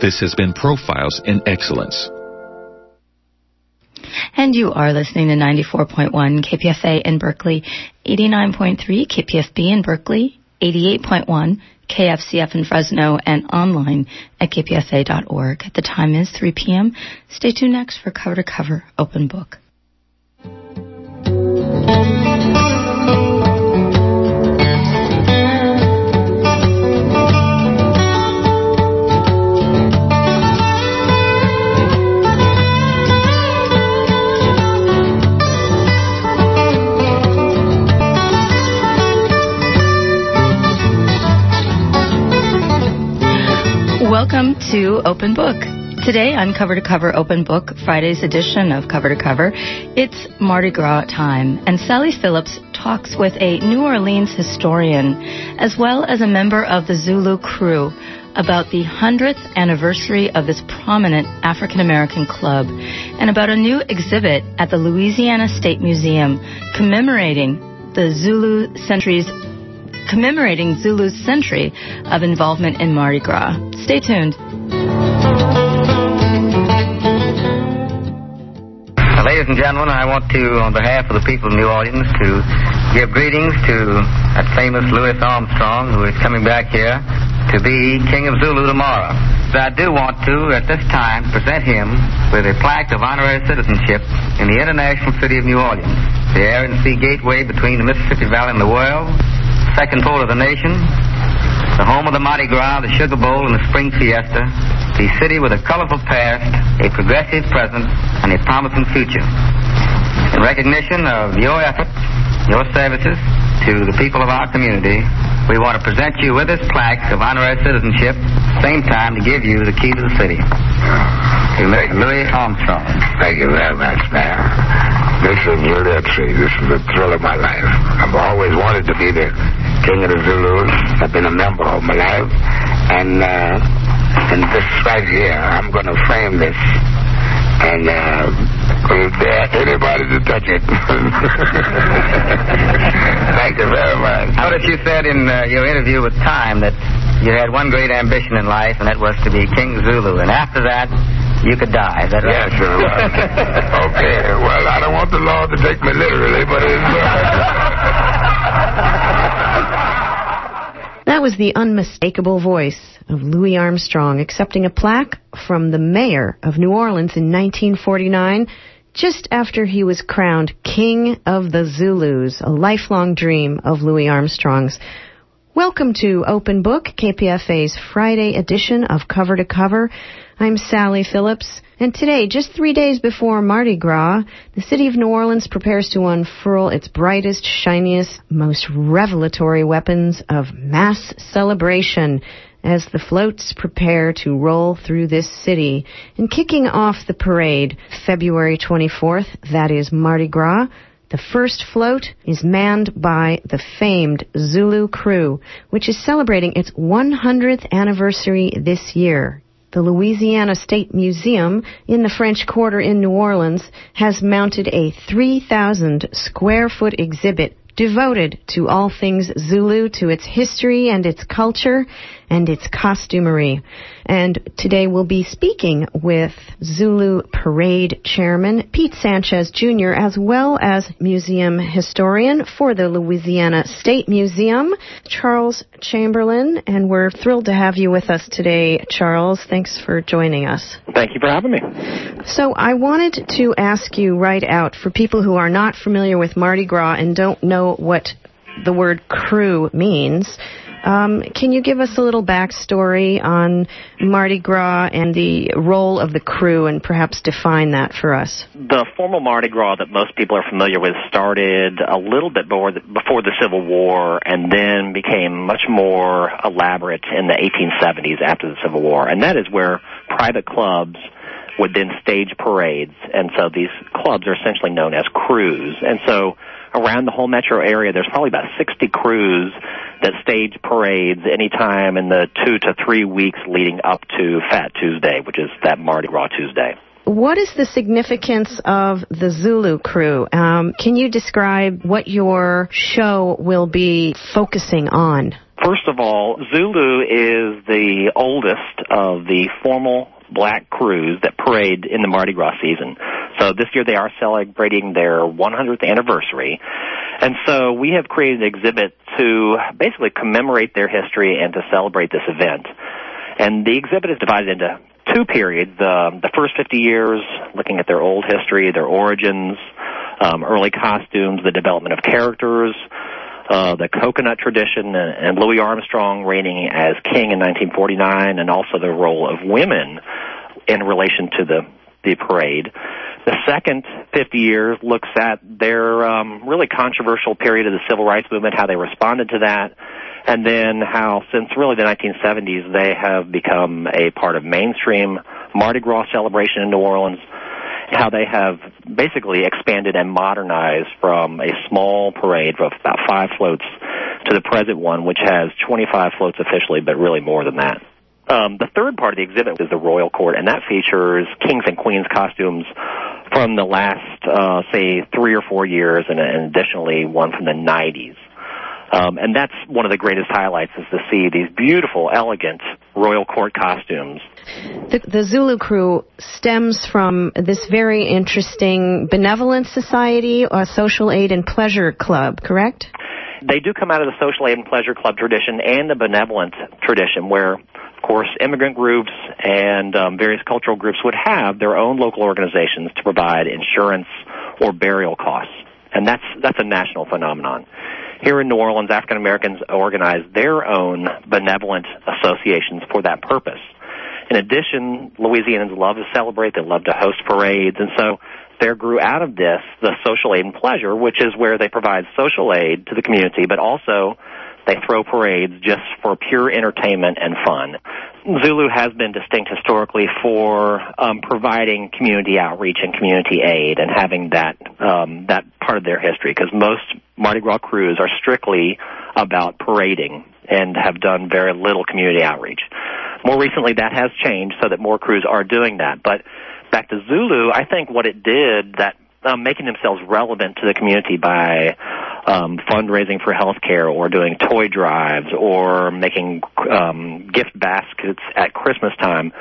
This has been Profiles in Excellence. And you are listening to 94.1 KPFA in Berkeley, 89.3 KPFB in Berkeley, 88.1 KFCF in Fresno, and online at kpfa.org. The time is 3 p.m. Stay tuned next for Cover to Cover Open Book. Welcome to Open Book. Today on Cover to Cover Open Book, Friday's edition of Cover to Cover, it's Mardi Gras time, and Sally Phillips talks with a New Orleans historian as well as a member of the Zulu krewe about the 100th anniversary of this prominent African American club and about a new exhibit at the Louisiana State Museum commemorating the Zulu century's commemorating Zulu's century of involvement in Mardi Gras. Stay tuned. Ladies and gentlemen, I want to, on behalf of the people of New Orleans, to give greetings to that famous Louis Armstrong, who is coming back here to be King of Zulu tomorrow. But I do want to, at this time, present him with a plaque of honorary citizenship in the international city of New Orleans, the air and sea gateway between the Mississippi Valley and the world, second pole of the nation, the home of the Mardi Gras, the Sugar Bowl, and the Spring Fiesta, the city with a colorful past, a progressive present, and a promising future. In recognition of your efforts, your services to the people of our community, we want to present you with this plaque of honorary citizenship, same time to give you the key to the city. Louis Armstrong. Thank you very much, ma'am. This is treat. This is the thrill of my life. I've always wanted to be the king of the Zulus. I've been a member all my life. And uh, in this right here, I'm going to frame this. And uh, anybody to touch it. Thank you very much. How that you said in uh, your interview with Time that you had one great ambition in life, and that was to be King Zulu. And after that, you could die. Is that right? Yes, sir. okay. Well, I don't want the law to take me literally, but it's. That was the unmistakable voice of Louis Armstrong accepting a plaque from the mayor of New Orleans in 1949, just after he was crowned King of the Zulus, a lifelong dream of Louis Armstrong's. Welcome to Open Book, KPFA's Friday edition of Cover to Cover. I'm Sally Phillips, and today, just three days before Mardi Gras, the city of New Orleans prepares to unfurl its brightest, shiniest, most revelatory weapons of mass celebration as the floats prepare to roll through this city. And kicking off the parade, February 24th, that is Mardi Gras, the first float is manned by the famed Zulu krewe, which is celebrating its 100th anniversary this year. The Louisiana State Museum in the French Quarter in New Orleans has mounted a 3,000 square foot exhibit devoted to all things Zulu, to its history and its culture and its costumery. And today we'll be speaking with Zulu Parade Chairman Pete Sanchez Jr., as well as museum historian for the Louisiana State Museum, Charles Chamberlain. And we're thrilled to have you with us today, Charles. Thanks for joining us. Thank you for having me. So I wanted to ask you right out for people who are not familiar with Mardi Gras and don't know what the word krewe means. Um, can you give us a little backstory on Mardi Gras and the role of the krewe and perhaps define that for us? The formal Mardi Gras that most people are familiar with started a little bit before the, before the Civil War and then became much more elaborate in the 1870s after the Civil War. And that is where private clubs would then stage parades. And so these clubs are essentially known as krewes. And so around the whole metro area, there's probably about 60 krewes that stage parades anytime in the two to three weeks leading up to Fat Tuesday, which is that Mardi Gras Tuesday. What is the significance of the Zulu krewe? Um, can you describe what your show will be focusing on? First of all, Zulu is the oldest of the formal black krewes that parade in the Mardi Gras season. So this year they are celebrating their 100th anniversary. And so we have created an exhibit to basically commemorate their history and to celebrate this event. And the exhibit is divided into two periods. Um, the first 50 years, looking at their old history, their origins, um, early costumes, the development of characters, uh, the coconut tradition, and, and Louis Armstrong reigning as king in 1949, and also the role of women in relation to the the parade. The second 50 years looks at their um, really controversial period of the civil rights movement, how they responded to that, and then how since really the 1970s they have become a part of mainstream Mardi Gras celebration in New Orleans how they have basically expanded and modernized from a small parade of about five floats to the present one, which has 25 floats officially, but really more than that. Um, the third part of the exhibit is the Royal Court, and that features kings and queens costumes from the last, uh, say, three or four years, and, and additionally one from the 90s. Um, and that's one of the greatest highlights is to see these beautiful, elegant royal court costumes. The, the Zulu krewe stems from this very interesting benevolent society, a social aid and pleasure club, correct? They do come out of the social aid and pleasure club tradition and the benevolent tradition, where, of course, immigrant groups and um, various cultural groups would have their own local organizations to provide insurance or burial costs, and that's that's a national phenomenon. Here in New Orleans, African Americans organize their own benevolent associations for that purpose. In addition, Louisianans love to celebrate, they love to host parades, and so there grew out of this the social aid and pleasure, which is where they provide social aid to the community, but also they throw parades just for pure entertainment and fun. Zulu has been distinct historically for um, providing community outreach and community aid and having that um, that part of their history because most Mardi Gras krewes are strictly about parading and have done very little community outreach. More recently, that has changed so that more krewes are doing that. But back to Zulu, I think what it did that um, making themselves relevant to the community by um, fundraising for health care or doing toy drives or making um, gift baskets at Christmas time.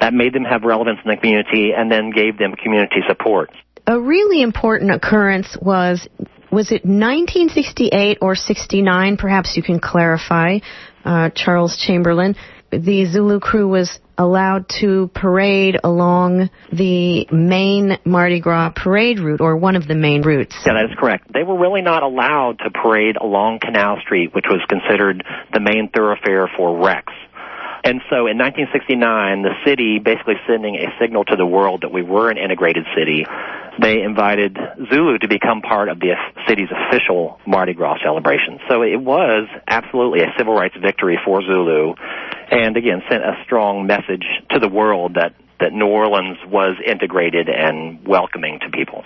That made them have relevance in the community and then gave them community support. A really important occurrence was was it 1968 or 69? Perhaps you can clarify, uh, Charles Chamberlain. The Zulu krewe was allowed to parade along the main Mardi Gras parade route or one of the main routes. Yeah, that is correct. They were really not allowed to parade along Canal Street, which was considered the main thoroughfare for Rex. And so in 1969, the city basically sending a signal to the world that we were an integrated city, they invited Zulu to become part of the city's official Mardi Gras celebration. So it was absolutely a civil rights victory for Zulu and again sent a strong message to the world that, that New Orleans was integrated and welcoming to people.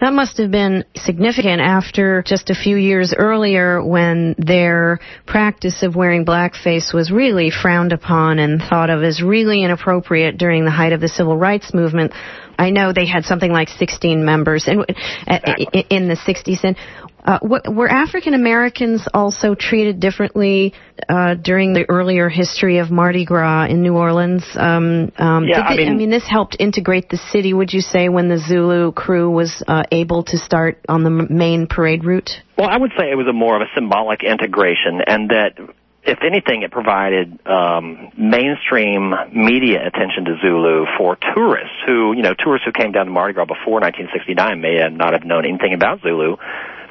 That must have been significant after just a few years earlier when their practice of wearing blackface was really frowned upon and thought of as really inappropriate during the height of the civil rights movement. I know they had something like 16 members in, exactly. in the 60s. And uh, were African Americans also treated differently uh, during the earlier history of Mardi Gras in New Orleans? Um, um, yeah, I, mean, I mean, this helped integrate the city. Would you say when the Zulu krewe was uh, able to start on the main parade route? Well, I would say it was a more of a symbolic integration, and that if anything, it provided um, mainstream media attention to Zulu for tourists who, you know, tourists who came down to Mardi Gras before 1969 may have not have known anything about Zulu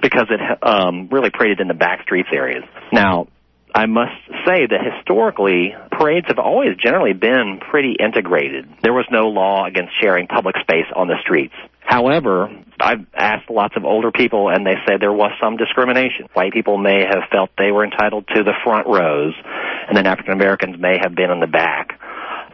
because it um, really paraded in the back streets areas. Now, I must say that historically, parades have always generally been pretty integrated. There was no law against sharing public space on the streets. However, I've asked lots of older people and they say there was some discrimination. White people may have felt they were entitled to the front rows and then African Americans may have been in the back.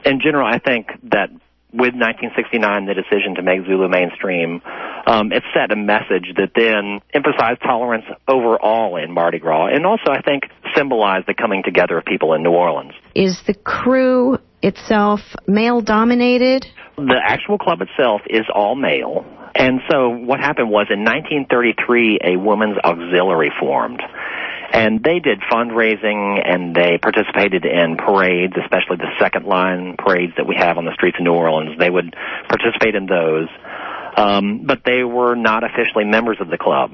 In general, I think that with 1969, the decision to make Zulu mainstream, um, it set a message that then emphasized tolerance overall in Mardi Gras, and also I think symbolized the coming together of people in New Orleans. Is the krewe itself male dominated? The actual club itself is all male. And so what happened was in 1933, a women's auxiliary formed. And they did fundraising and they participated in parades, especially the second line parades that we have on the streets of New Orleans. They would participate in those. Um, but they were not officially members of the club.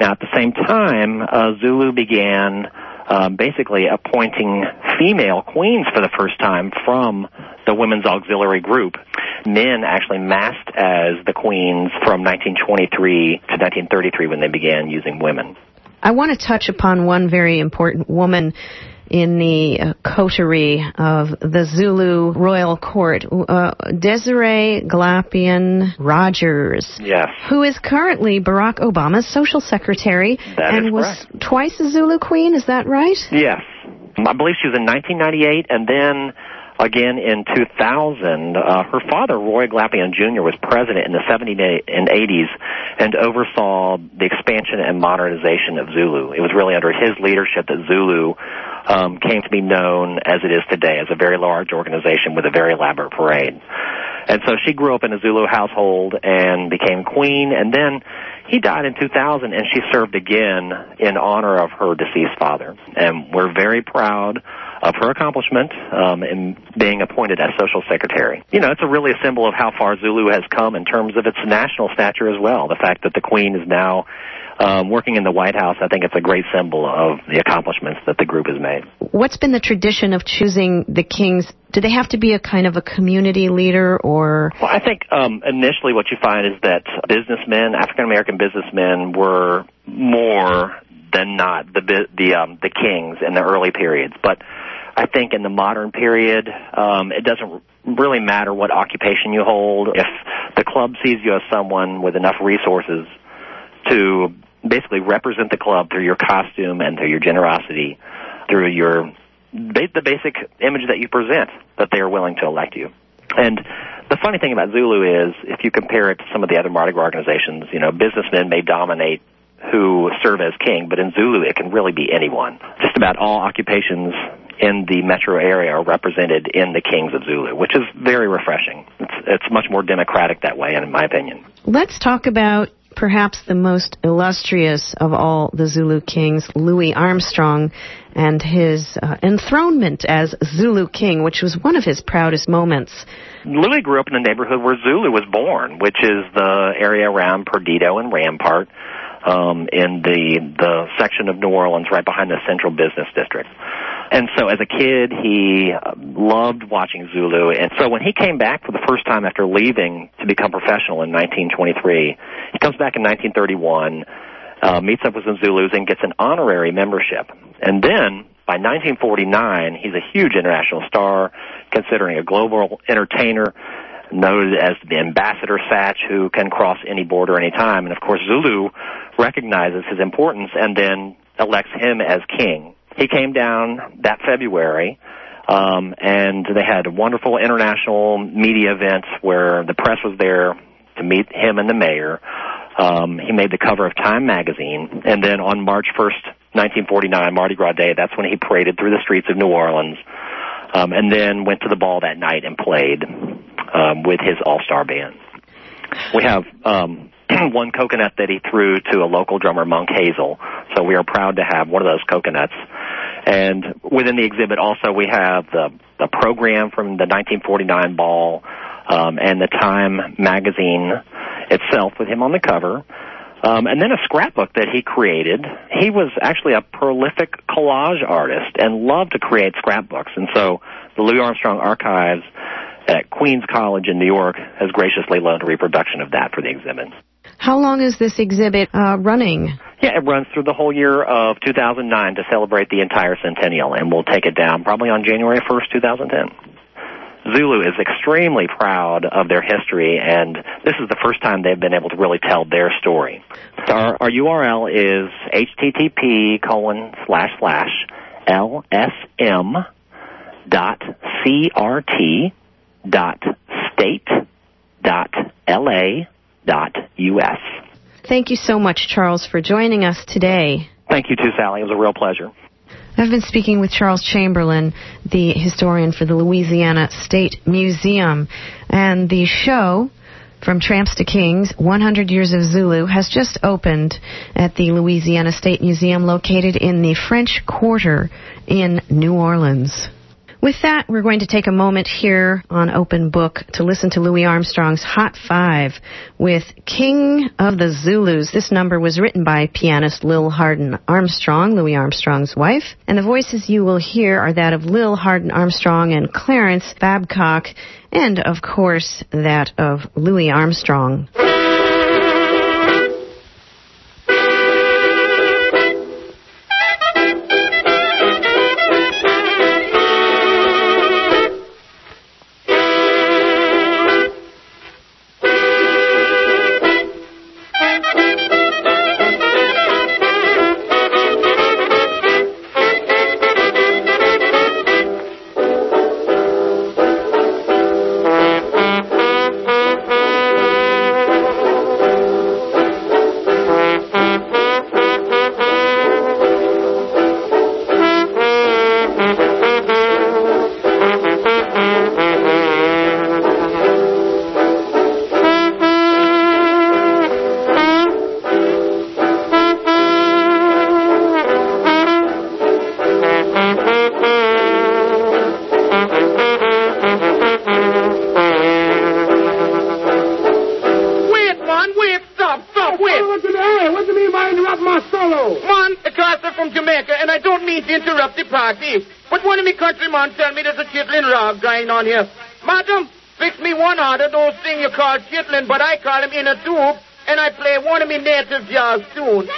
Now, at the same time, uh, Zulu began um, basically appointing female queens for the first time from the women's auxiliary group. Men actually masked as the queens from 1923 to 1933 when they began using women. I want to touch upon one very important woman in the coterie of the Zulu royal court, uh, Desiree Glapion Rogers. Yes. Who is currently Barack Obama's social secretary That and was correct. twice a Zulu queen, is that right? Yes. I believe she was in 1998 and then again in 2000. Uh, her father, Roy Glapion Jr., was president in the 70s and 80s and oversaw the expansion and modernization of Zulu. It was really under his leadership that Zulu um, came to be known as it is today, as a very large organization with a very elaborate parade. And so she grew up in a Zulu household and became queen, and then he died in 2000, and she served again in honor of her deceased father. And we're very proud of her accomplishment um, in being appointed as social secretary. You know, it's a really a symbol of how far Zulu has come in terms of its national stature as well. The fact that the queen is now um, working in the White House, I think it's a great symbol of the accomplishments that the group has made. What's been the tradition of choosing the kings? Do they have to be a kind of a community leader or Well, I think um, initially what you find is that businessmen, African American businessmen, were more than not the the um, the kings in the early periods. But I think in the modern period, um, it doesn't really matter what occupation you hold. If the club sees you as someone with enough resources to basically represent the club through your costume and through your generosity, through your the basic image that you present, that they are willing to elect you. And the funny thing about Zulu is, if you compare it to some of the other Mardi Gras organizations, you know, businessmen may dominate who serve as king, but in Zulu it can really be anyone. Just about all occupations in the metro area are represented in the Kings of Zulu, which is very refreshing. It's, it's much more democratic that way, in my opinion. Let's talk about perhaps the most illustrious of all the Zulu kings, Louis Armstrong, and his uh, enthronement as Zulu king, which was one of his proudest moments. Louis grew up in the neighborhood where Zulu was born, which is the area around Perdido and Rampart, um, in the the section of New Orleans right behind the Central Business District. And so as a kid, he loved watching Zulu. And so when he came back for the first time after leaving to become professional in 1923, he comes back in 1931, uh, meets up with some Zulus and gets an honorary membership. And then by 1949, he's a huge international star, considering a global entertainer, noted as the ambassador Satch, who can cross any border anytime. And of course, Zulu recognizes his importance and then elects him as king. He came down that February, um, and they had wonderful international media events where the press was there to meet him and the mayor. Um, he made the cover of Time magazine, and then on March 1st, 1949, Mardi Gras Day, that's when he paraded through the streets of New Orleans, um, and then went to the ball that night and played um, with his all-star band. We have um, one coconut that he threw to a local drummer, Monk Hazel. So we are proud to have one of those coconuts. And within the exhibit also we have the, the program from the 1949 ball um, and the Time magazine itself with him on the cover. Um, and then a scrapbook that he created. He was actually a prolific collage artist and loved to create scrapbooks. And so the Louis Armstrong Archives at Queens College in New York has graciously loaned a reproduction of that for the exhibit. How long is this exhibit uh, running? Yeah, it runs through the whole year of 2009 to celebrate the entire centennial, and we'll take it down probably on January 1st, 2010. Zulu is extremely proud of their history, and this is the first time they've been able to really tell their story. So our, our URL is http colon slash slash lsm dot crt dot state dot la dot us. Thank you so much, Charles, for joining us today. Thank you too, Sally. It was a real pleasure. I've been speaking with Charles Chamberlain, the historian for the Louisiana State Museum. And the show, From Tramps to Kings 100 Years of Zulu, has just opened at the Louisiana State Museum located in the French Quarter in New Orleans. With that, we're going to take a moment here on Open Book to listen to Louis Armstrong's Hot Five with King of the Zulus. This number was written by pianist Lil Hardin Armstrong, Louis Armstrong's wife, and the voices you will hear are that of Lil Hardin Armstrong and Clarence Babcock, and of course that of Louis Armstrong. In a tube, and I play one of me native jazz tunes.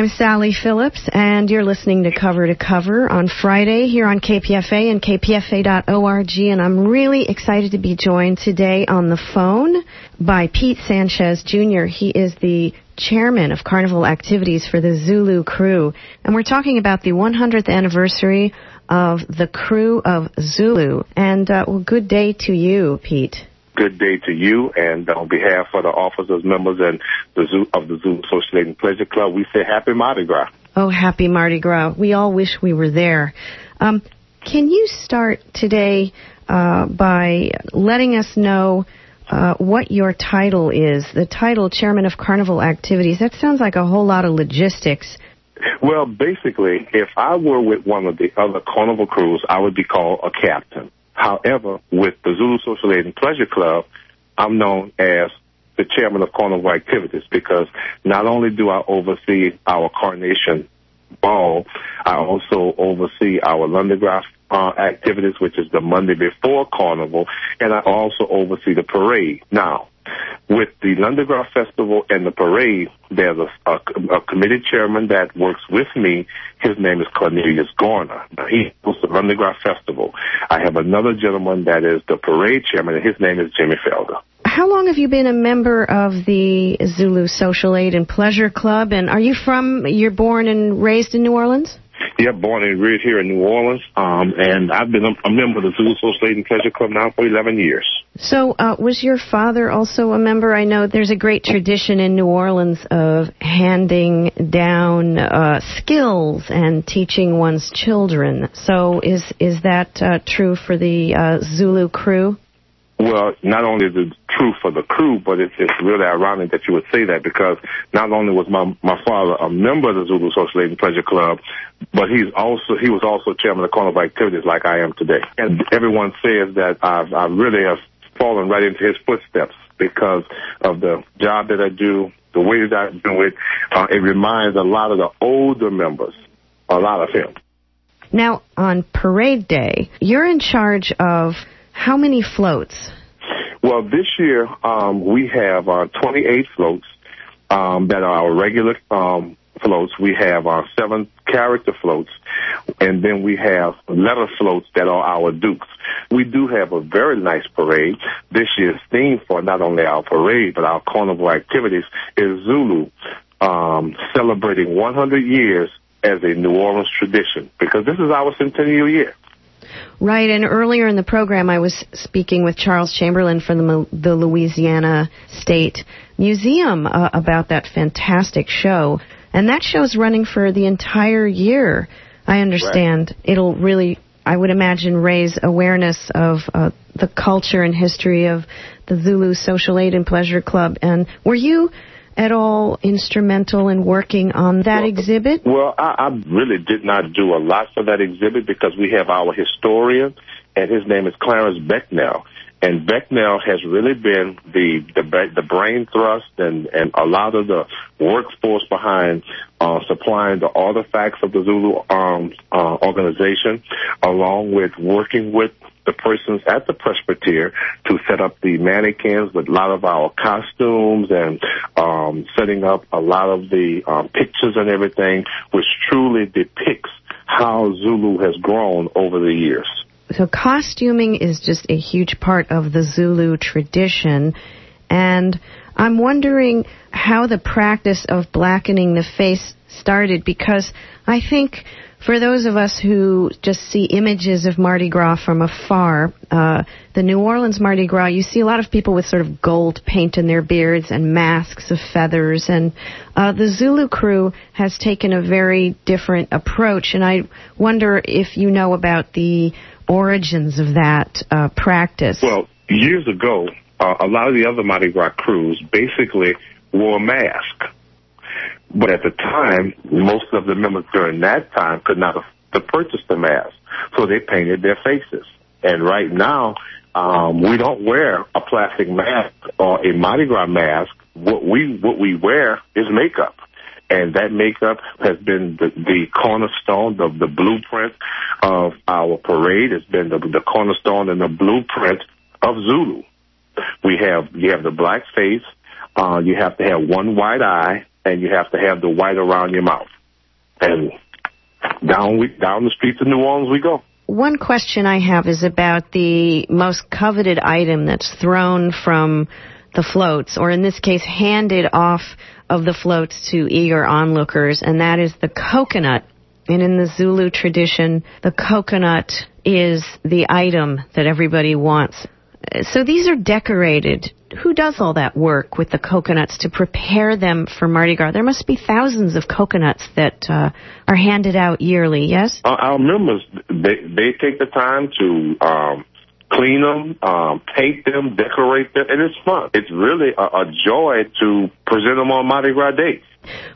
I'm Sally Phillips, and you're listening to Cover to Cover on Friday here on KPFA and kpfa.org. And I'm really excited to be joined today on the phone by Pete Sanchez Jr. He is the chairman of Carnival Activities for the Zulu Krewe. And we're talking about the 100th anniversary of the Krewe of Zulu. And uh, well, good day to you, Pete. Good day to you. And on behalf of the officers, members, and the zoo of the Zoo Associated Pleasure Club, we say Happy Mardi Gras. Oh, happy Mardi Gras. We all wish we were there. Um, can you start today uh, by letting us know uh, what your title is? The title, Chairman of Carnival Activities. That sounds like a whole lot of logistics. Well, basically, if I were with one of the other carnival krewes, I would be called a captain. However, with the Zulu Social Aid and Pleasure Club, I'm known as the chairman of carnival activities because not only do I oversee our coronation ball, I also oversee our Lundi Gras uh, activities, which is the Monday before carnival, and I also oversee the parade. Now, with the Lundi Gras Festival and the parade, there's a, a, a, committee chairman that works with me. His name is Cornelius Garner. Now, he hosts the Lundi Gras Festival. I have another gentleman that is the parade chairman, and his name is Jimmy Felder. How long have you been a member of the Zulu Social Aid and Pleasure Club? And are you from, you're born and raised in New Orleans? Yeah, born and reared here in New Orleans, um, and I've been a, member of the Zulu Social Aid and Pleasure Club now for 11 years. So, uh, was your father also a member? I know there's a great tradition in New Orleans of handing down uh, skills and teaching one's children. So, is is that uh, true for the uh, Zulu krewe? Well, not only is it true for the krewe, but it's, it's really ironic that you would say that because not only was my my father a member of the Zulu Social Aid and Pleasure Club, but he's also he was also chairman of the Carnival Activities like I am today. And everyone says that I've I really have fallen right into his footsteps because of the job that I do, the way that I do it. Uh, it reminds a lot of the older members, a lot of him. Now, on parade day, you're in charge of how many floats? Well, this year um, we have uh, 28 floats um, that are our regular um, floats. We have our seven character floats, and then we have letter floats that are our dukes. We do have a very nice parade. This year's theme for not only our parade but our carnival activities is Zulu, um, celebrating 100 years as a New Orleans tradition because this is our centennial year. Right, and earlier in the program, I was speaking with Charles Chamberlain from the, the Louisiana State Museum uh, about that fantastic show. And that show's running for the entire year. I understand. Right. It'll really, I would imagine, raise awareness of uh, the culture and history of the Zulu Social Aid and Pleasure Club. And were you at all instrumental in working on that well, exhibit? Well, I, I really did not do a lot for that exhibit because we have our historian, and his name is Clarence Becknell. And Becknell has really been the the, the brain thrust and, and a lot of the workforce behind uh, supplying the artifacts of the Zulu um, uh, organization, along with working with the persons at the Presbytère to set up the mannequins with a lot of our costumes and um, setting up a lot of the um, pictures and everything, which truly depicts how Zulu has grown over the years. So costuming is just a huge part of the Zulu tradition, and I'm wondering how the practice of blackening the face started because I think for those of us who just see images of Mardi Gras from afar, uh, the New Orleans Mardi Gras, you see a lot of people with sort of gold paint in their beards and masks of feathers. And uh, the Zulu krewe has taken a very different approach. And I wonder if you know about the origins of that uh, practice. Well, years ago, uh, a lot of the other Mardi Gras krewes basically wore a mask but at the time, most of the members during that time could not afford to purchase the mask, so they painted their faces. And right now, um, we don't wear a plastic mask or a Mardi Gras mask. What we what we wear is makeup, and that makeup has been the, the cornerstone, the, the blueprint of our parade. It's been the, the cornerstone and the blueprint of Zulu. We have you have the black face. Uh, you have to have one white eye and you have to have the white around your mouth. And down we down the streets of New Orleans we go. One question I have is about the most coveted item that's thrown from the floats, or in this case, handed off of the floats to eager onlookers, and that is the coconut. And in the Zulu tradition, the coconut is the item that everybody wants. So these are decorated who does all that work with the coconuts to prepare them for Mardi Gras? There must be thousands of coconuts that uh, are handed out yearly. Yes. Uh, our members they they take the time to um, clean them, um, paint them, decorate them, and it's fun. It's really a, a joy to present them on Mardi Gras Day.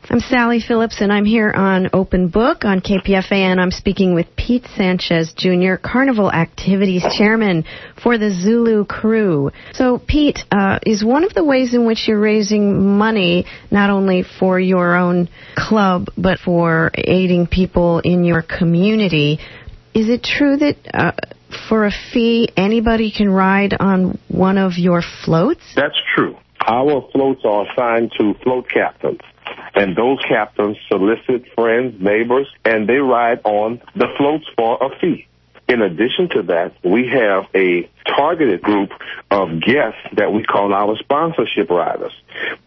I'm Sally Phillips, and I'm here on Open Book on KPFA, and I'm speaking with Pete Sanchez Jr., Carnival Activities Chairman for the Zulu Krewe. So, Pete, uh, is one of the ways in which you're raising money not only for your own club, but for aiding people in your community. Is it true that uh, for a fee, anybody can ride on one of your floats? That's true. our floats are assigned to float captains. And those captains solicit friends, neighbors, and they ride on the floats for a fee. In addition to that, we have a targeted group of guests that we call our sponsorship riders.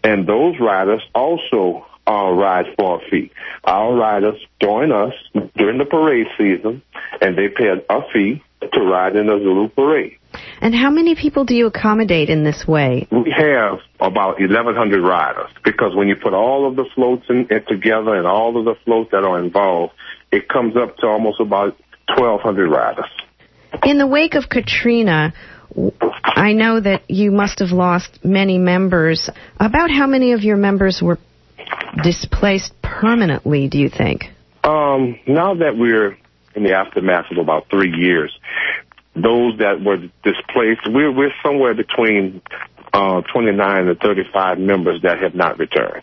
And those riders also uh, ride for a fee. Our riders join us during the parade season, and they pay a fee to ride in the Zulu parade. And how many people do you accommodate in this way? We have about 1,100 riders because when you put all of the floats in, in together and all of the floats that are involved, it comes up to almost about 1,200 riders. In the wake of Katrina, I know that you must have lost many members. About how many of your members were displaced permanently, do you think? Um, now that we're in the aftermath of about three years, those that were displaced, we're, we're somewhere between uh, 29 and 35 members that have not returned.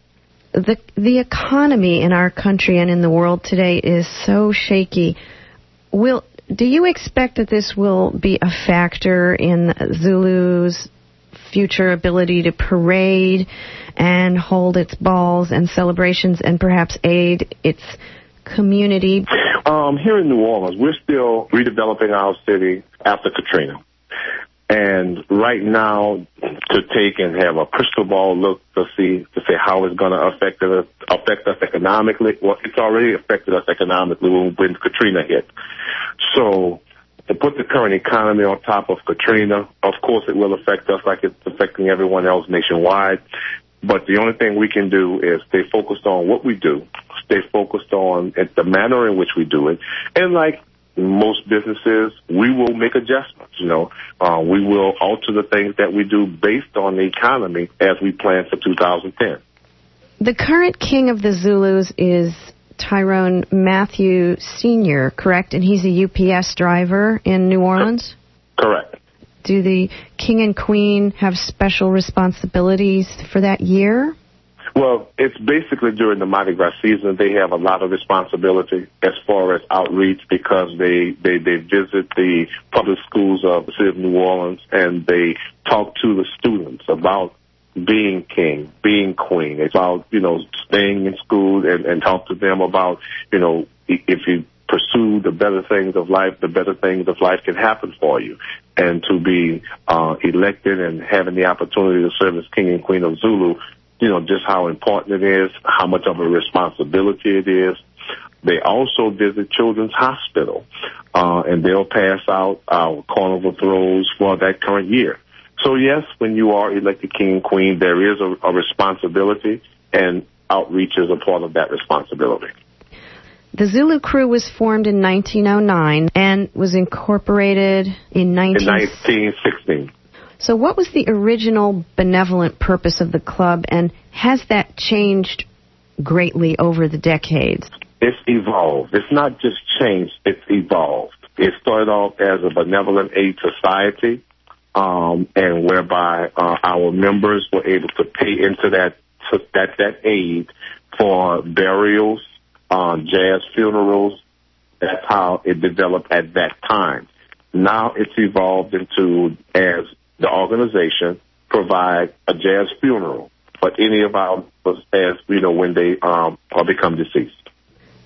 The, the economy in our country and in the world today is so shaky. Will, do you expect that this will be a factor in Zulu's future ability to parade and hold its balls and celebrations and perhaps aid its community? Um, here in New Orleans, we're still redeveloping our city after Katrina. And right now, to take and have a crystal ball look to see to say how it's going to affect us affect us economically. Well, it's already affected us economically when, when Katrina hit. So to put the current economy on top of Katrina, of course it will affect us like it's affecting everyone else nationwide. But the only thing we can do is stay focused on what we do, stay focused on the manner in which we do it. And like most businesses, we will make adjustments. You know, uh, we will alter the things that we do based on the economy as we plan for 2010. The current king of the Zulus is Tyrone Matthew Sr., correct? And he's a UPS driver in New Orleans? Correct. Do the king and queen have special responsibilities for that year? Well, it's basically during the Mardi Gras season they have a lot of responsibility as far as outreach because they they they visit the public schools of the city of New Orleans and they talk to the students about being king, being queen. It's about you know staying in school and and talk to them about you know if you pursue the better things of life, the better things of life can happen for you. And to be uh, elected and having the opportunity to serve as king and queen of Zulu you know, just how important it is, how much of a responsibility it is. They also visit Children's Hospital, uh, and they'll pass out our carnival throws for that current year. So yes, when you are elected king and queen, there is a, a responsibility, and outreach is a part of that responsibility. The Zulu krewe was formed in 1909 and was incorporated in, 19... in 1916. So, what was the original benevolent purpose of the club, and has that changed greatly over the decades? It's evolved. It's not just changed, it's evolved. It started off as a benevolent aid society, um, and whereby uh, our members were able to pay into that that that aid for burials, uh, jazz funerals. That's how it developed at that time. Now it's evolved into as the organization provide a jazz funeral for any of our as you know when they um, or become deceased.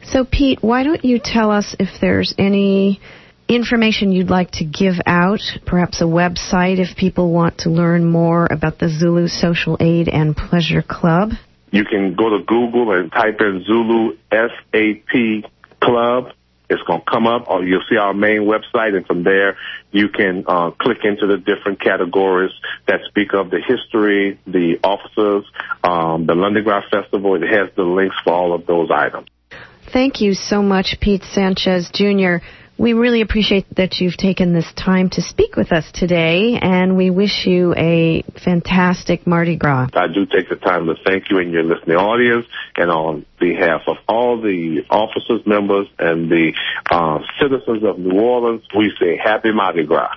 So, Pete, why don't you tell us if there's any information you'd like to give out, perhaps a website if people want to learn more about the Zulu Social Aid and Pleasure Club? You can go to Google and type in Zulu SAP Club it's going to come up, or you'll see our main website, and from there you can uh, click into the different categories that speak of the history, the officers, um, the Lundi Gras Festival. It has the links for all of those items. Thank you so much, Pete Sanchez Jr. We really appreciate that you've taken this time to speak with us today, and we wish you a fantastic Mardi Gras. I do take the time to thank you and your listening audience, and on behalf of all the officers, members, and the uh, citizens of New Orleans, we say Happy Mardi Gras.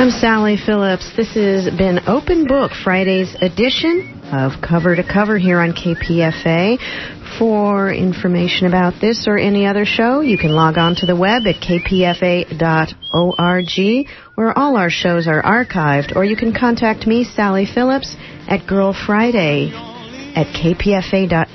I'm Sally Phillips. This has been Open Book, Friday's edition of Cover to Cover here on KPFA. For information about this or any other show, you can log on to the web at kpfa.org, where all our shows are archived, or you can contact me, Sally Phillips, at Girl Friday at kpfa.org.